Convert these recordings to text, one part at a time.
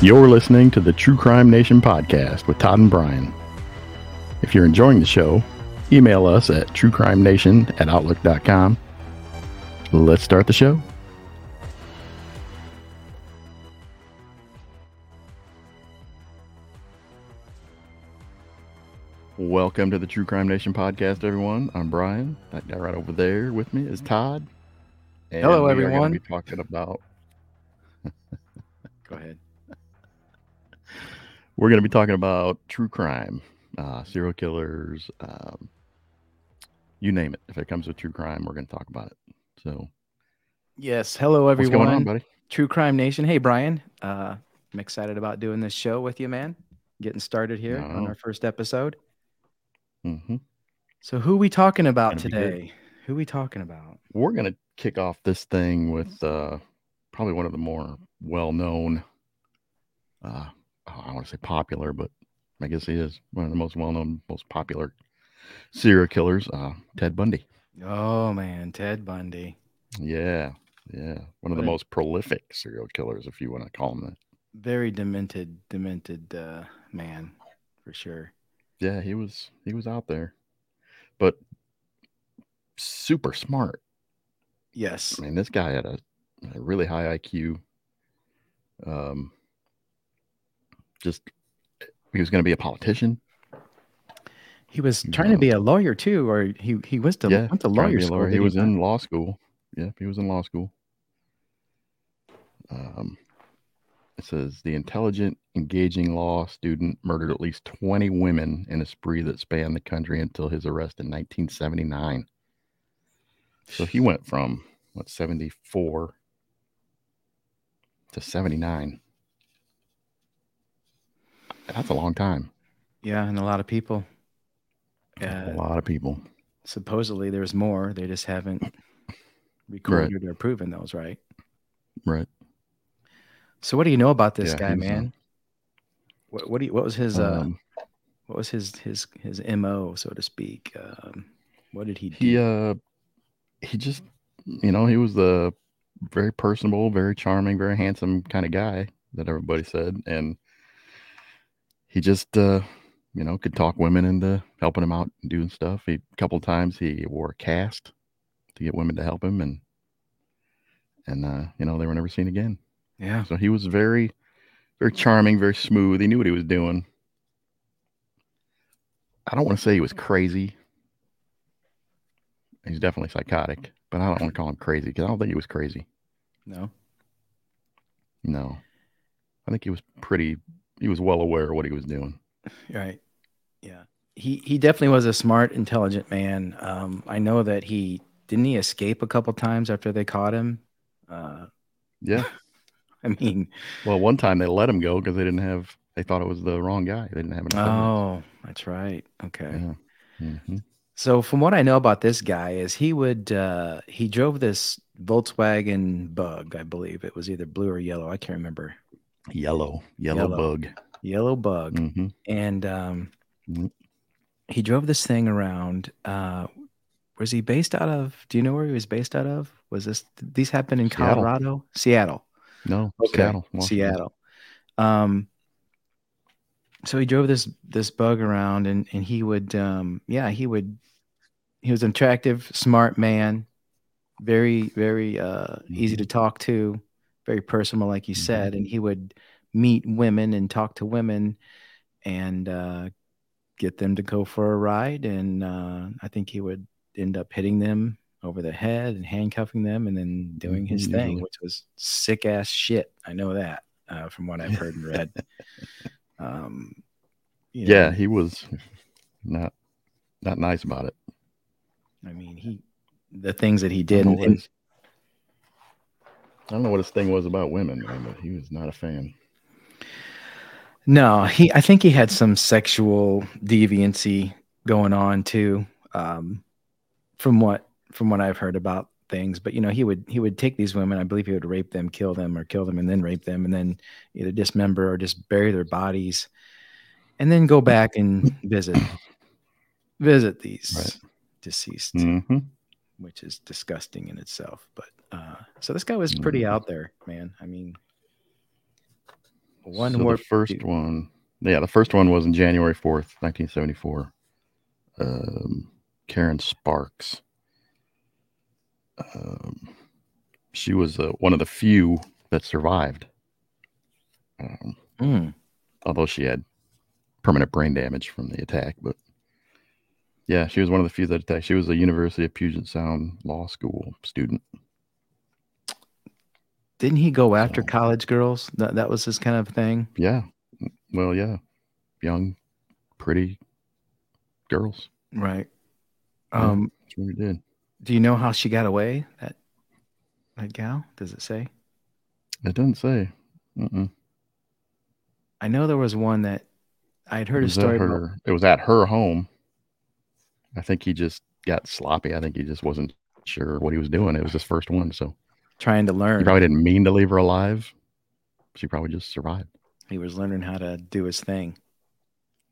You're listening to the True Crime Nation podcast with Todd and Brian. If you're enjoying the show, email us at truecrimenation at outlook.com. Let's start the show. Welcome to the True Crime Nation podcast, everyone. I'm Brian. That guy right over there with me is Todd. And Hello, everyone. we are gonna be talking about Go ahead. We're going to be talking about true crime, uh, serial killers, um, you name it. If it comes with true crime, we're going to talk about it. So, Yes. Hello, everyone. what's going on, buddy? True Crime Nation. Hey, Brian. Uh, I'm excited about doing this show with you, man. Getting started here on our first episode. hmm So, who we talking about Gonna be good. today? Who we talking about? We're going to kick off this thing with uh, probably one of the more well-known. Uh, I don't want to say popular, but I guess he is one of the most well-known, most popular serial killers, uh, Ted Bundy. Oh man, Ted Bundy. Yeah, yeah, one of the most prolific serial killers, if you want to call him that. Very demented, demented uh, man, for sure. Yeah, he was he was out there, but super smart. Yes. I mean, this guy had a, a really high IQ. Um, just he was going to be a politician. He was trying to be a lawyer too, or he he was to yeah, went to trying to lawyer school. lawyer. He did was in law school. Yeah, he was in law school. Um, it says the intelligent, engaging law student murdered at least 20 women in a spree that spanned the country until his arrest in 1979. So he went from what 74 to 79. That's a long time. Yeah, and a lot of people. a Uh, lot of people. supposedly there's more. They just haven't recorded or proven those, right? Right. So what do you know about this Yeah, guy, uh, man? What what do you, what was his uh Um, what was his his his mo so to speak? Um, what did he do? he uh he just you know, he was the very personable, very charming, very handsome kind of guy that everybody said. And he just uh you know, could talk women into helping him out and doing stuff. He a couple times he wore a cast to get women to help him and and uh, you know, they were never seen again. yeah, So he was very, very charming, very smooth. He knew what he was doing. I don't want to say he was crazy. He's definitely psychotic, but I don't want to call him crazy because I don't think he was crazy. no, No, I think he was pretty. He was well aware of what he was doing. right, yeah. He he definitely was a smart, intelligent man. Um, I know that he didn't he escape a couple times after they caught him. Uh, Yeah. I mean, Well, one time they let him go because they didn't have. They thought it was the wrong guy. They didn't have enough. oh, that's right. Okay. Yeah. hmm So from what I know about this guy is he would uh he drove this Volkswagen Bug, I believe it was either blue or yellow, I can't remember. Yellow, yellow, Yellow. bug. Yellow Bug. hmm And um Mhm. he drove this thing around uh was he based out of do you know where he was based out of? Was this these happened in Seattle. Colorado? Seattle. No, Okay. Seattle. Washington. Seattle. Um so he drove this this bug around and and he would um yeah, he would he was an attractive, smart man, very very uh easy to talk to, very personal like you Mhm. said and he would meet women and talk to women and uh get them to go for a ride and uh I think he would end up hitting them over the head and handcuffing them and then doing his Mhm, thing, which was sick ass shit. I know that uh, from what I've heard and read. Um, you know, Yeah, he was not not nice about it. I mean, he the things that he did, and, know what and his, I don't know what his thing was about women, man, but he was not a fan. no, he I think he had some sexual deviancy going on too. Um, from what from what I've heard about things, but you know, he would he would take these women. I believe he would rape them, kill them, or kill them and then rape them, and then either dismember or just bury their bodies, and then go back and visit visit these Right. deceased, hmm which is disgusting in itself. But uh, so this guy was pretty Mhm. out there, man. I mean, One so more. the first dude. one, yeah, the first one was in January fourth, nineteen seventy four. Um, Karen Sparks. Um, she was uh, one of the few that survived. Um, Mm. although she had permanent brain damage from the attack, but yeah, she was one of the few that attacked. She was a University of Puget Sound Law School student. Didn't he go after So- college girls? That that was his kind of thing. Yeah, well, yeah, young, pretty girls. Right. Yeah. Um, That's what he did. do you know how she got away? That that gal? Does it say? It doesn't say. Mm-mm. I know there was one that I'd heard a story her. It was at her home. I think he just got sloppy. I think he just wasn't sure what he was doing. It was his first one, so trying to learn. he probably didn't mean to leave her alive. She probably just survived. He was learning how to do his thing.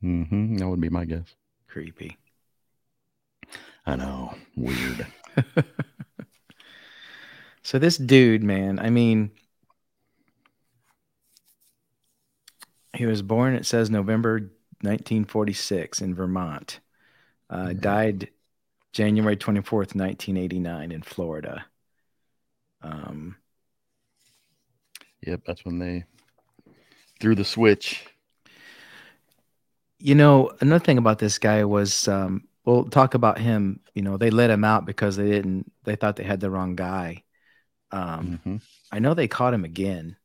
Mm-hmm. That would be my guess. Creepy. I know. Weird. So this dude, man, I mean, he was born. It says November 1946 in Vermont. Uh, Mhm. Died January 24th, 1989 in Florida. Um, Yep, that's when they threw the switch. you know, another thing about this guy was, um, we'll talk about him. You know, they let him out because they didn't, they thought they had the wrong guy. Um, hmm I know they caught him again.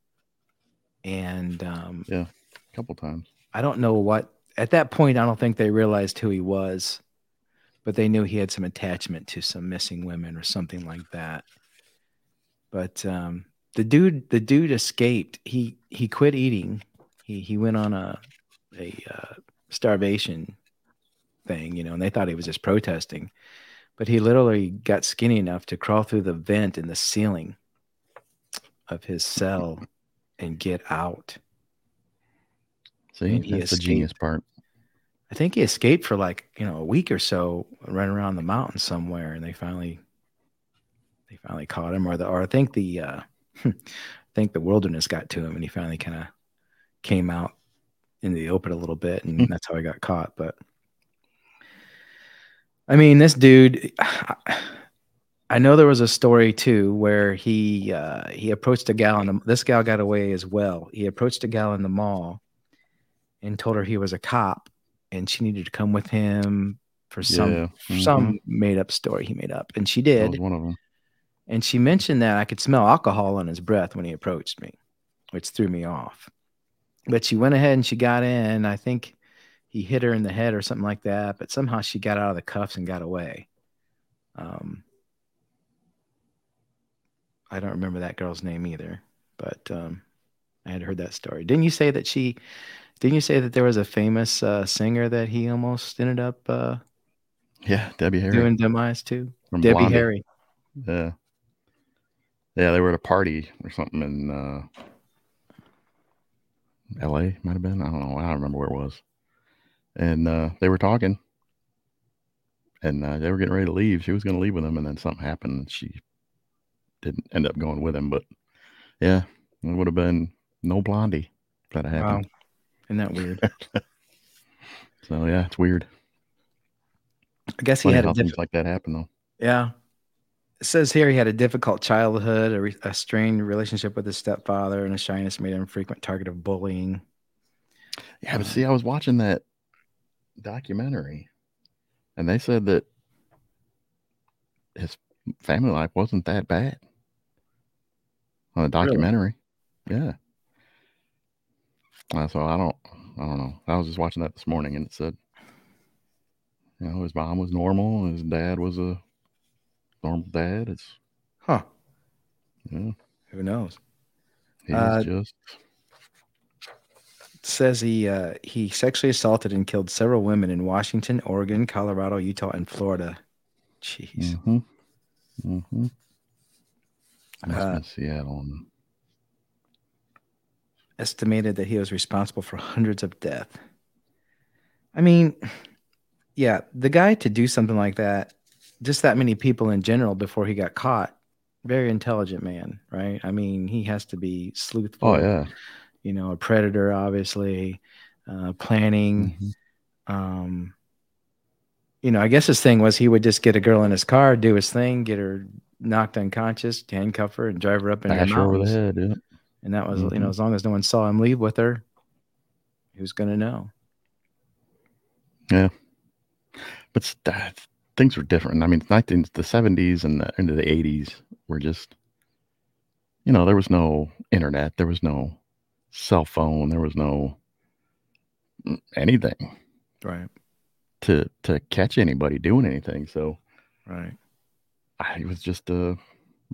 And um, yeah, A couple times. I don't know what, at that point, I don't think they realized who he was, but they knew he had some attachment to some missing women or something like that. But um, the dude, the dude escaped. He he quit eating. He he went on a a uh, starvation thing, you know, and they thought he was just protesting. But he literally got skinny enough to crawl through the vent in the ceiling of his cell and get out. See, And that's the genius part. I think he escaped for like, you know, a week or so, running around the mountain somewhere, and they finally they finally caught him, or the or I think the uh I think the wilderness got to him and he finally kind of came out in the open a little bit, and that's how he got caught. But I mean, this dude I know there was a story too where he uh, he approached a gal, and this gal got away as well. He approached a gal in the mall and told her he was a cop, and she needed to come with him for some Yeah, mhm. some made up story he made up, and she did. one of them. And she mentioned that I could smell alcohol on his breath when he approached me, which threw me off. But she went ahead and she got in. I think he hit her in the head or something like that. But somehow she got out of the cuffs and got away. Um, I don't remember that girl's name either, but um, I had heard that story. Didn't you say that she? Didn't you say that there was a famous uh, singer that he almost ended up uh, Yeah, Debbie Harry. doing demise to? from Debbie Blondie. Harry. Yeah. Yeah, they were at a party or something in uh LA, might have been. I don't know. I don't remember where it was. And uh they were talking. And uh, they were getting ready to leave. She was going to leave with him, and then something happened. And she didn't end up going with him. But yeah, it would have been no blondie that had Wow, happened. isn't that weird? So yeah, it's weird. I guess he Funny had a things diff- like that happen, though. yeah. It says here he had a difficult childhood, a, re- a strained relationship with his stepfather, and a shyness made him a frequent target of bullying. Yeah, but uh, see, I was watching that documentary, and they said that his family life wasn't that bad on the documentary. Yeah. Uh, so I don't, I don't know. I was just watching that this morning, and it said, you know, his mom was normal, and his dad was a normal dad. It's, Huh? yeah, Who knows? he Uh, just, says he uh, he sexually assaulted and killed several women in Washington, Oregon, Colorado, Utah, and Florida. Jeez. mm-hmm, mm-hmm. Must Uh, Seattle. And, estimated that he was responsible for hundreds of deaths. I mean, yeah, the guy to do something like that, just that many people in general before he got caught, very intelligent man, right? I mean, he has to be sleuthful. oh yeah, you know, a predator, obviously, uh, planning. Mhm. Um, you know, I guess his thing was he would just get a girl in his car, do his thing, get her knocked unconscious, handcuff her, and drive her up in Bash the her over the mountains. head. Yeah. And that was, you Mhm. know, as long as no one saw him leave with her, who's gonna know? Yeah. But that, things were different. I mean, 19, the 70s and the, into the 80s were just, you know, there was no internet, there was no cell phone, there was no mm, anything Right, to to catch anybody doing anything. So right. I, it was just, uh,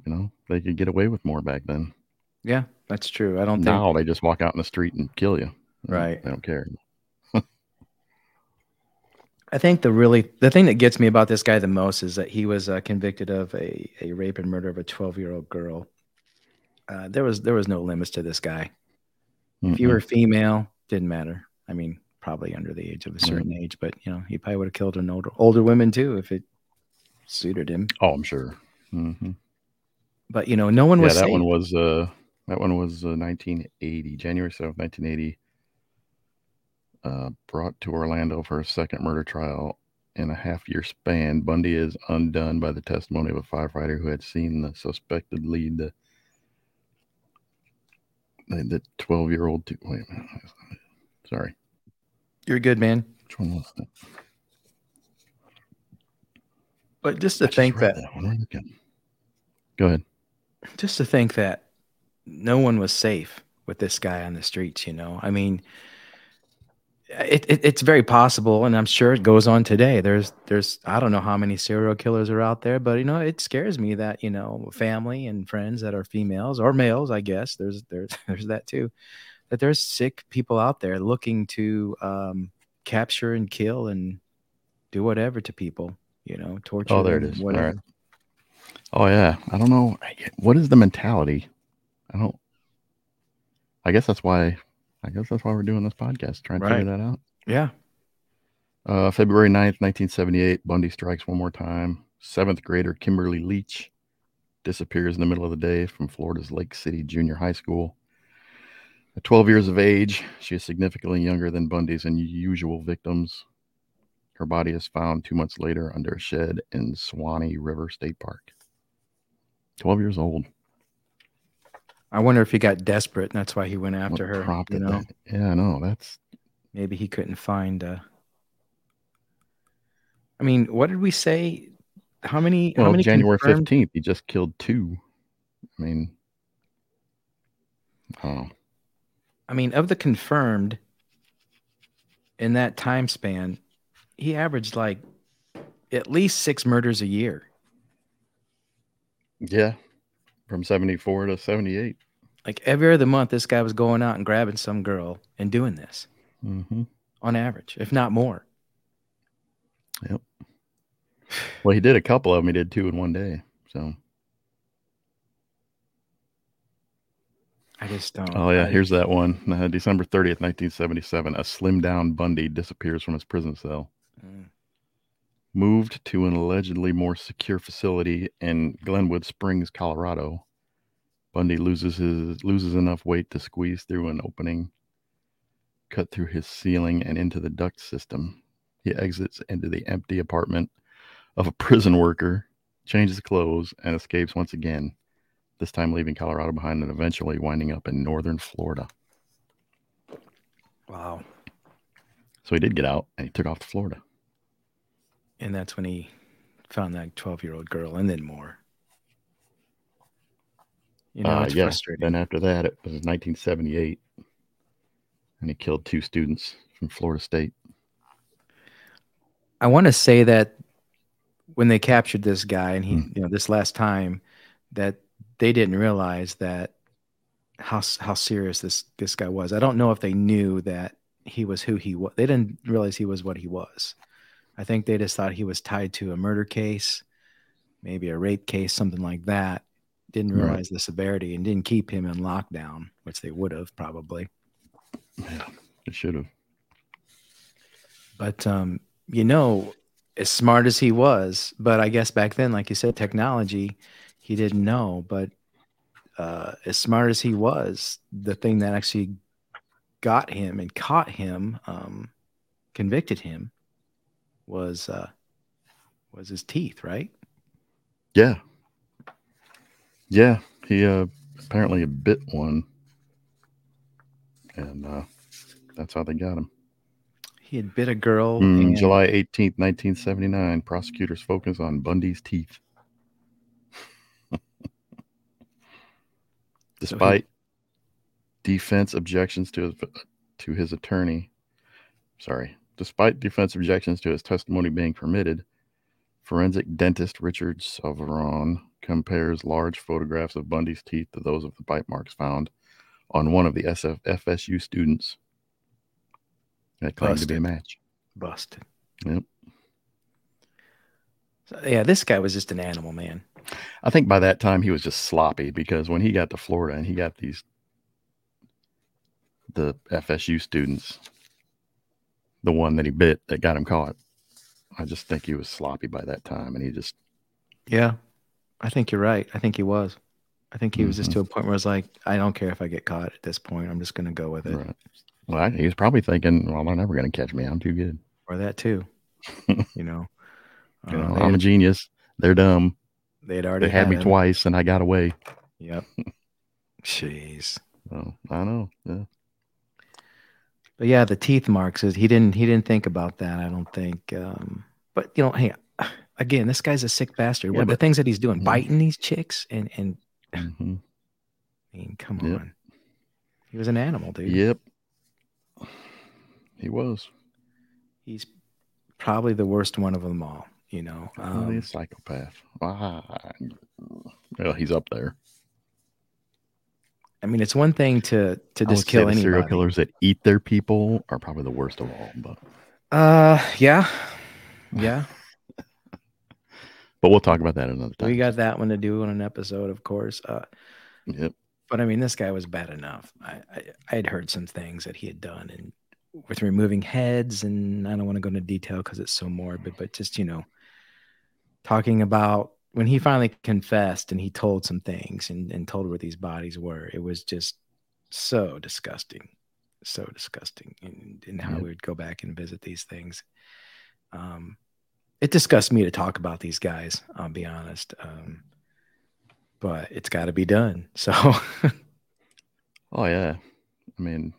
you know, they could get away with more back then. Yeah, that's true. I don't think Now they just walk out in the street and kill you. Right. They don't care. I think the really the thing that gets me about this guy the most is that he was uh, convicted of a, a rape and murder of a 12 year old girl. Uh, there was there was no limits to this guy. If you were female, didn't matter. I mean, probably under the age of a Right. certain age, but you know, he probably would have killed an older older women too if it suited him. Oh, I'm sure. hmm But you know, no one Yeah, was that safe. one was uh that one was uh, 1980, January 7th, 1980. Uh, brought to Orlando for a second murder trial in a half year span. Bundy is undone by the testimony of a firefighter who had seen the suspected lead the the 12 year old. Wait a minute. Sorry. You're good, man. Which one was that? But just to just think read that one. It go? Go ahead. just to think that no one was safe with this guy on the streets you know i mean it, it, it's very possible and i'm sure it goes on today there's there's i don't know how many serial killers are out there but you know it scares me that you know family and friends that are females or males i guess there's there's there's that too that there's sick people out there looking to um, capture and kill and do whatever to people you know torture Oh, there it is. All whatever right. Oh yeah. I don't know. What is the mentality? I don't. I guess that's why. I guess that's why we're doing this podcast, trying to Right. figure that out. yeah Uh, February 9th, 1978, Bundy strikes one more time. Seventh grader Kimberly Leach disappears in the middle of the day from Florida's Lake City Junior High School. At 12 years of age, she is significantly younger than Bundy's unusual victims. Her body is found two months later under a shed in Suwannee River State Park. 12 years old. I wonder if he got desperate and that's why he went What after her. prompted You know, that? Yeah, I know. That's maybe he couldn't find. Uh... I mean, what did we say? How many? how well, many January 15th, he just killed two. I mean, I. I mean, of the confirmed in that time span, he averaged like at least six murders a year. Yeah, from 74 to 78. Like every other month, this guy was going out and grabbing some girl and doing this hmm on average, if not more. Yep. Well, he did a couple of them. He did two in one day. So, I just don't. oh yeah, I- here's that one. Uh, December 30th, 1977. A slim down Bundy disappears from his prison cell. Mm. Moved to an allegedly more secure facility in Glenwood Springs, Colorado. Bundy loses his loses enough weight to squeeze through an opening, cut through his ceiling and into the duct system. He exits into the empty apartment of a prison worker, changes clothes, and escapes once again. This time leaving Colorado behind and eventually winding up in northern Florida. Wow. So he did get out and he took off to Florida. And that's when he found that 12 year old girl and then more. You know, Uh, yeah. Then after that, it was 1978, and he killed two students from Florida State. I want to say that when they captured this guy and he, Hmm. you know, this last time, that they didn't realize that how how serious this this guy was. I don't know if they knew that he was who he was. They didn't realize he was what he was. I think they just thought he was tied to a murder case, maybe a rape case, something like that. Didn't Right. realize the severity and didn't keep him in lockdown, which they would have probably. Yeah, it should have. But um, you know, as smart as he was, but I guess back then, like you said, technology, he didn't know. But uh, as smart as he was, the thing that actually got him and caught him, um, convicted him, was uh, was his teeth, right? Yeah. Yeah. He uh, apparently bit one. And uh, that's how they got him. He had bit a girl. Mm, and- July 18th, 1979. Prosecutors focus on Bundy's teeth. Despite defense objections to his, to his attorney, sorry, despite defense objections to his testimony being permitted, forensic dentist Richard Souviron compares large photographs of Bundy's teeth to those of the bite marks found on one of the SF, FSU students that claimed to be a match. busted. Yep. So, yeah, this guy was just an animal, man. I think by that time he was just sloppy because when he got to Florida and he got these the FSU students, the one that he bit that got him caught. I just think he was sloppy by that time, and he just Yeah, I think you're right. I think he was. I think he was just Mhm. to a point where it's like, I don't care if I get caught at this point. I'm just going to go with it, right. Well, I, he was probably thinking, "Well, they're never going to catch me. I'm too good. or that too. you know, You Uh, know, they, I'm a genius. They're dumb. they had already They had me him. twice, and I got away. Yep. Jeez. So I know. Yeah. But yeah, the teeth marks is he didn't he didn't think about that. I don't think. Um, but you know, hey, again, this guy's a sick bastard. Yeah, what the things that he's doing, Yeah. biting these chicks, and and hmm I mean, come Yep. on, he was an animal, dude. Yep. He was. He's probably the worst one of them all. You know, um, a psychopath. Ah, well, he's up there. I mean, it's one thing to to just kill any serial killers that eat their people are probably the worst of all. But Uh, yeah, yeah. but we'll talk about that another time. we got that one to do on an episode, of course. Uh, Yep. but I mean, this guy was bad enough. I, I I had heard some things that he had done, and with removing heads, and I don't want to go into detail because it's so morbid, but just you know, talking about when he finally confessed and he told some things and, and told where these bodies were, it was just so disgusting, so disgusting, and, and how we would go back and visit these things. Um, it disgusts me to talk about these guys. I'll be honest. Um, but it's got to be done. So Oh yeah. I mean,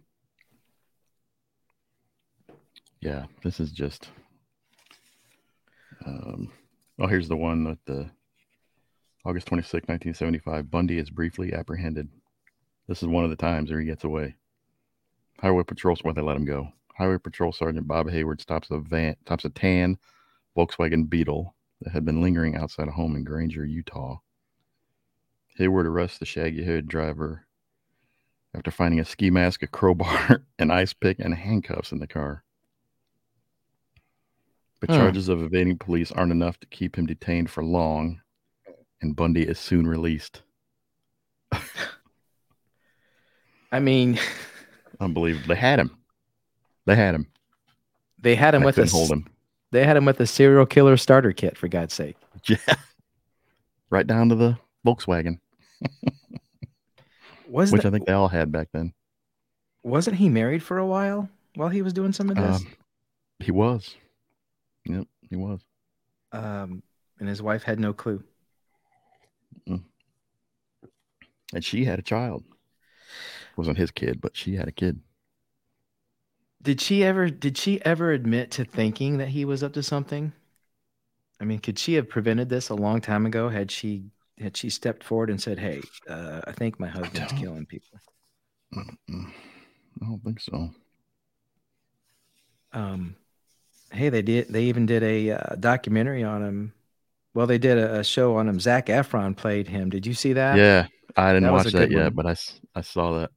yeah. This is just. Um, oh, here's the one with the August 26, 1975. Bundy is briefly apprehended. This is one of the times where he gets away. Highway Patrol, where they let him go. Highway Patrol Sergeant Bob Hayward stops a van, stops a tan Volkswagen Beetle that had been lingering outside a home in Granger, Utah. Hayward arrests the shaggy haired driver after finding a ski mask, a crowbar, an ice pick, and handcuffs in the car. But Hmm. charges of evading police aren't enough to keep him detained for long, and Bundy is soon released. I mean, Unbelievable. They had him. They had him. they had him They with a hold him. they had him with a serial killer starter kit for God's sake. Yeah. Right down to the Volkswagen, Was which that, I think they all had back then. wasn't he married for a while while he was doing some of this? Um, he was. Yep, he was. Um, and his wife had no clue. And she had a child. Wasn't his kid, but she had a kid. Did she ever did she ever admit to thinking that he was up to something? I mean, could she have prevented this a long time ago had she had she stepped forward and said, "Hey, uh, I think my husband's killing people." Mm-mm. I don't think so. Um, hey, they did. They even did a uh, documentary on him. Well, they did a, a show on him. Zac Efron played him. Did you see that? Yeah, I didn't That watch that yet, one. but I saw that.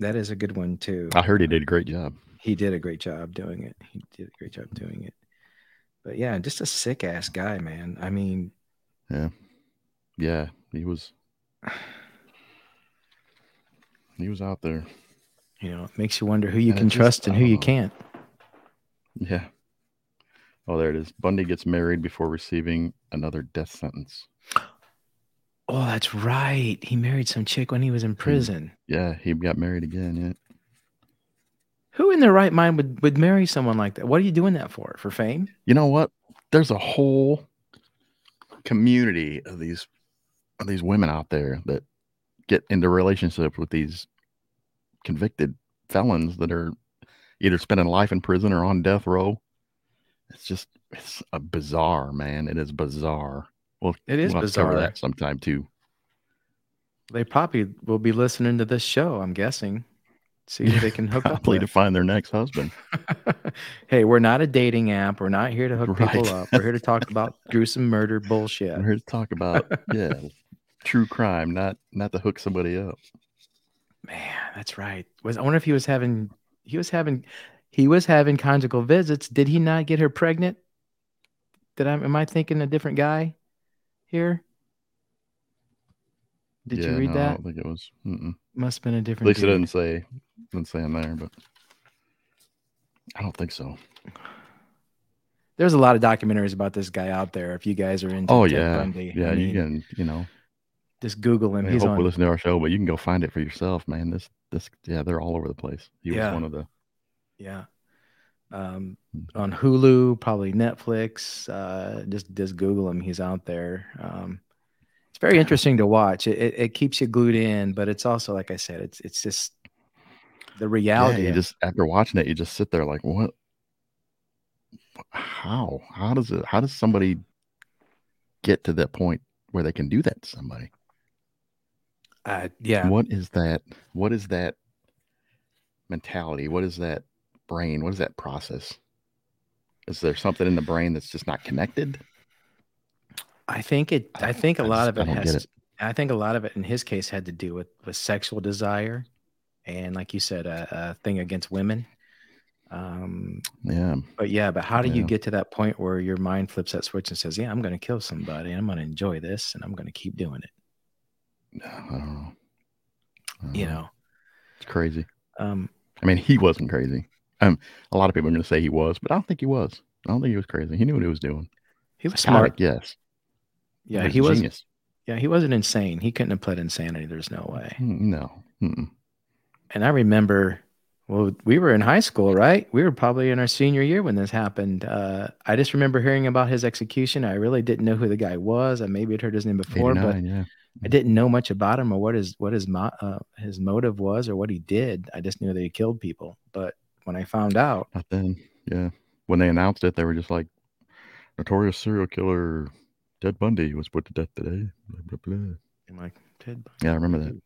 that is a good one too. I heard he did a great job. he did a great job doing it. He did a great job doing it. But yeah, just a sick ass guy, man. I mean, Yeah, yeah, he was. He was out there. you know, it makes you wonder who you it can just- trust and who you know. can't. Yeah. Oh, there it is. Bundy gets married before receiving another death sentence. Oh, that's right. He married some chick when he was in prison. Yeah, he got married again. Yeah. Who in their right mind would would marry someone like that? What are you doing that for? For fame? You know what? There's a whole community of these of these women out there that get into relationships with these convicted felons that are either spending life in prison or on death row. It's just it's a bizarre, man. It is bizarre. Well, It is we'll have to cover bizarre. that sometime too. They probably will be listening to this show. I'm guessing. See if they can hook up. Probably to find their next husband. hey, we're not a dating app. We're not here to hook people up. We're here to talk about gruesome murder bullshit. We're here to talk about yeah, true crime, not not to hook somebody up. Man, that's right. Was I wonder if he was having he was having he was having conjugal visits. Did he not get her pregnant? Did I am I thinking a different guy here? Did yeah, you read no, I don't think it was. Mm-mm. Must have been a different. At least it dude. didn't say didn't say in there, but I don't think so. There's a lot of documentaries about this guy out there. If you guys are into Oh Ted yeah, Bundy, yeah. I you can, you know, just Google him. I He's hope on. we listen to our show, but you can go find it for yourself, man. This, this, yeah, they're all over the place. He Yeah. was one of the. Yeah. Um, on Hulu, probably Netflix. Uh, just just Google him. He's out there. Um, it's very interesting to watch. It, it it keeps you glued in, but it's also like I said, it's it's just the Yeah, reality. you just after watching it, you just sit there like, what? How? How does it? How does somebody get to that point where they can do that to somebody? uh, yeah, What is that? What is that mentality? What is that brain? What is that process? Is there something in the brain that's just not connected? I think it. I I- think a I lot just- of it has. it. I think a lot of it in his case had to do with with sexual desire, and like you said, a, a thing against women. Um, Yeah. But yeah, but how do you get to that point where your mind flips that switch and says, "Yeah, I'm going to kill somebody. and I'm going to enjoy this, and I'm going to keep doing it." I don't know. I don't You know. know, it's crazy. um, I mean, he wasn't crazy. Um, a lot of people are going to say he was, but I don't think he was. I don't think he was crazy. He knew what he was doing. he was smart. yes. Yeah, he was. genius. Yeah, he wasn't insane. He couldn't have played insanity. There's no way. Mm, No. Mm-mm. And I remember, well, we were in high school, right? We were probably in our senior year when this happened. Uh, I just remember hearing about his execution. I really didn't know who the guy was. I maybe had heard his name before, but yeah. I didn't know much about him or what his what his mo- uh, his motive was or what he did. I just knew that he killed people. But when I found out, Not then. Yeah. When they announced it, they were just like, notorious serial killer Ted Bundy was put to death today. Blah, blah, blah. I'm like, Ted Bundy. Yeah, I remember that.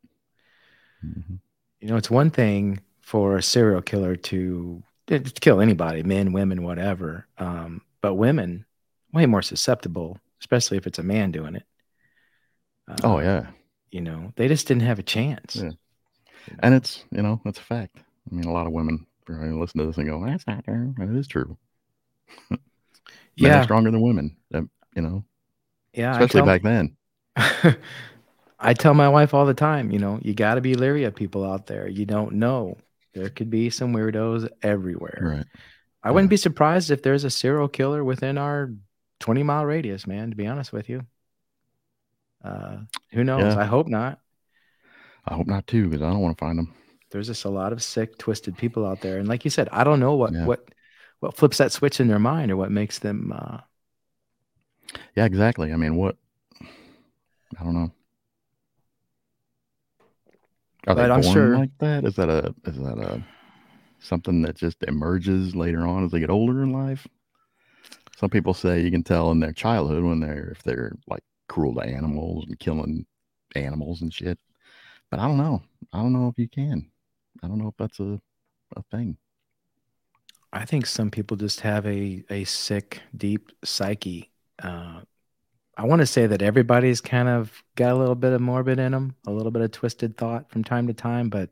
hmm You know, it's one thing for a serial killer to, to kill anybody, men, women, whatever. Um, but women, way more susceptible, especially if it's a man doing it. Uh, Oh, yeah. You know, they just didn't have a chance. Yeah. And it's, you know, that's a fact. I mean, a lot of women to listen to this and go, that's not true. And it is true. Men Yeah. are stronger than women, um, you know, Yeah. especially I back then. I tell my wife all the time, you know, you got to be leery of people out there. You don't know. There could be some weirdos everywhere. Right. I wouldn't be surprised if there's a serial killer within our 20 mile radius, man, to be honest with you. Uh, who knows? Yeah. I hope not. I hope not too, because I don't want to find them. There's just a lot of sick, twisted people out there. And like you said, I don't know what, Yeah. what, what flips that switch in their mind or what makes them, uh, Yeah, exactly. I mean, what? I don't know. Are they I'm born sure- like that? Is that a is that a something that just emerges later on as they get older in life? Some people say you can tell in their childhood when they're if they're like cruel to animals and killing animals and shit. But I don't know. I don't know if you can. I don't know if that's a a thing. I think some people just have a, a sick, deep psyche. Uh, I want to say that everybody's kind of got a little bit of morbid in them, a little bit of twisted thought from time to time, but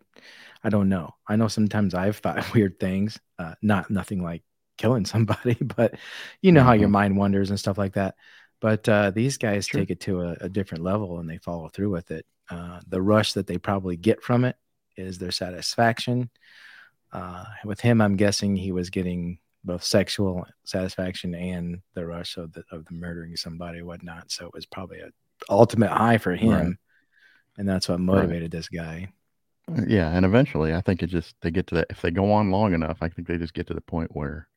I don't know. I know sometimes I've thought weird things, uh, not nothing like killing somebody, but you know how your Mhm. mind wanders and stuff like that. But uh, these guys Sure. take it to a, a different level and they follow through with it. Uh, the rush that they probably get from it is their satisfaction. Uh, with him, I'm guessing he was getting both sexual satisfaction and the rush of the of the murdering somebody, whatnot. So it was probably a ultimate high for him, Right. and that's what motivated this guy. Yeah, and eventually, I think it just they get to that. If they go on long enough, I think they just get to the point where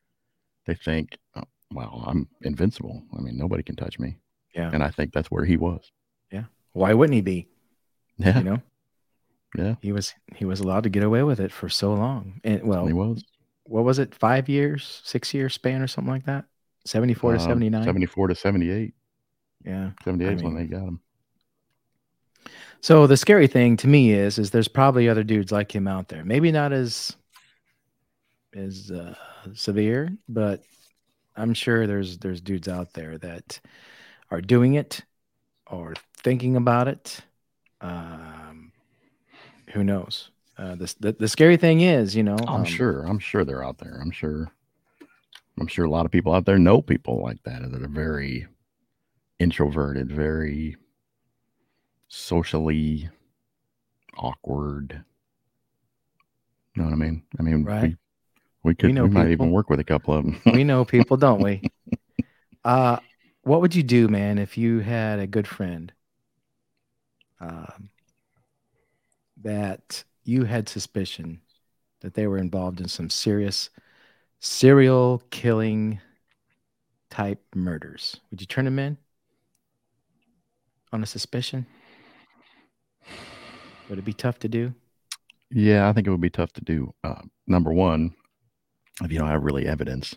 they think, oh, "Well, I'm invincible. I mean, nobody can touch me." Yeah. And I think that's where he was. Yeah, why wouldn't he be? Yeah, You know, yeah, he was he was allowed to get away with it for so long. And well, he was. what was it? Five years, six year span, or something like that. Seventy four to Um, seventy nine. 74 to 78. Yeah. 78 is when they got him. So the scary thing to me is, is there's probably other dudes like him out there. Maybe not as as uh, severe, but I'm sure there's there's dudes out there that are doing it or thinking about it. Um, who knows? Uh, the, the the scary thing is, you know, I'm um, sure. I'm sure they're out there. I'm sure. I'm sure a lot of people out there know people like that that are very introverted, very socially awkward. You know what I mean? I mean, Right. we, we could, we, know might even work with a couple of them. we know people, don't we? Uh, what would you do, man, if you had a good friend um, that you had suspicion that they were involved in some serious serial killing type murders? Would you turn them in on a suspicion? Would it be tough to do? yeah, I think it would be tough to do. Uh, number one, if you don't have really evidence,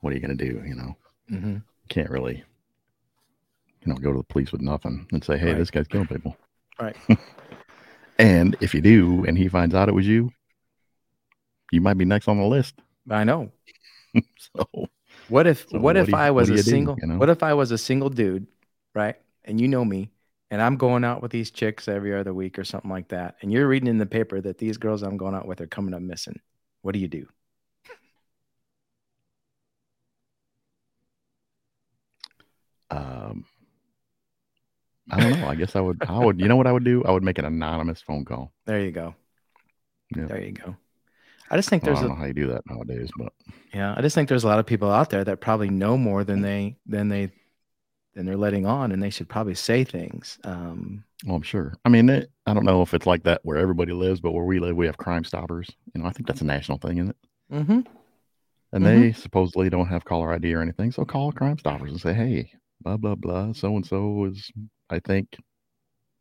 what are you going to do? You know, Mm-hmm. can't really, you know, go to the police with nothing and say, hey, Right. this guy's killing people. Right. And if you do, and he finds out it was you, you might be next on the list. I know. So What if So what what if you- I was a you do, single you know? what if I was a single dude, right? And you know me, and I'm going out with these chicks every other week or something like that, and you're reading in the paper that these girls I'm going out with are coming up missing. What do you do? I don't know. I guess I would. I would. You know what I would do? I would make an anonymous phone call. There you go. Yeah. There you go. I just think Well, I there's don't a know how you do that nowadays, but yeah, I just think there's a lot of people out there that probably know more than they than they than they're letting on, and they should probably say things. Um, well, I'm sure. I mean, it, I don't know if it's like that where everybody lives, but where we live, we have Crime Stoppers. You know, I think that's a national thing, isn't it? Mm-hmm. And they supposedly don't have caller ID or anything, so call Crime Stoppers and say, "Hey, blah blah blah, so and so is. I think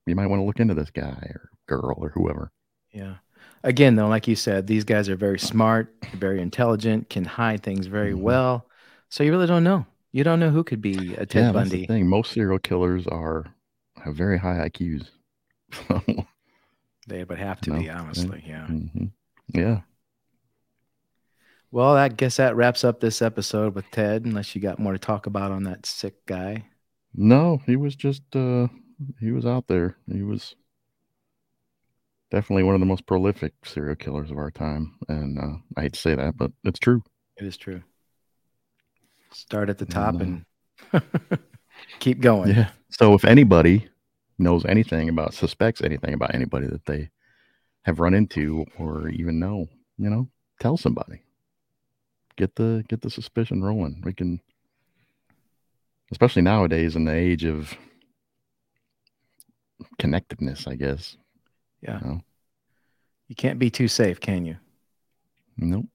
you might want to look into this guy or girl or whoever." Yeah. Again, though, like you said, these guys are very smart, very intelligent, can hide things very Mhm. well. So you really don't know. You don't know who could be a Ted yeah, that's the Bundy. thing. Most serial killers are have very high IQs. They would have to No, be, honestly. Yeah. mhm. Yeah. Well, I guess that wraps up this episode with Ted, unless you got more to talk about on that sick guy. No, he was just uh he was out there. He was definitely one of the most prolific serial killers of our time. And uh, I hate to say that, but it's true. It is true. Start at the And, top uh, and keep going. Yeah. So if anybody knows anything about suspects anything about anybody that they have run into or even know, you know, tell somebody. Get the get the suspicion rolling. We can especially nowadays in the age of connectedness, I guess. Yeah. You know? You can't be too safe, can you? Nope.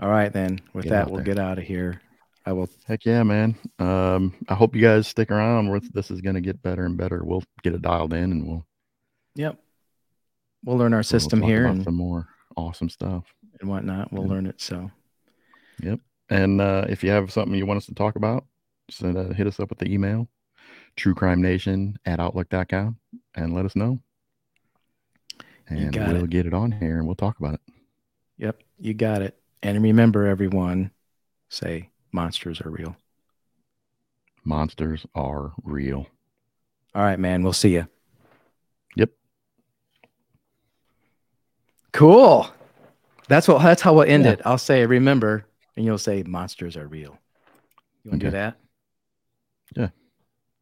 All right, then. With Get that, we'll there. get out of here. I will. Heck yeah, man. Um, I hope you guys stick around. We're, this is going to get better and better. We'll get it dialed in and we'll, Yep. We'll learn our we'll system talk here and, some more awesome stuff. and whatnot. We'll Yeah. learn it. So, Yep. And uh, if you have something you want us to talk about, send uh, hit us up with the email, truecrimenation at outlook.com, and let us know. And we'll it. get it on here and we'll talk about it. yep, you got it. And remember, everyone, say monsters are real. Monsters are real. All right, man. We'll see you. Yep. Cool. That's what. That's how we'll end Yeah. it. I'll say, remember, and you'll say, monsters are real. You want to Okay. do that? Yeah.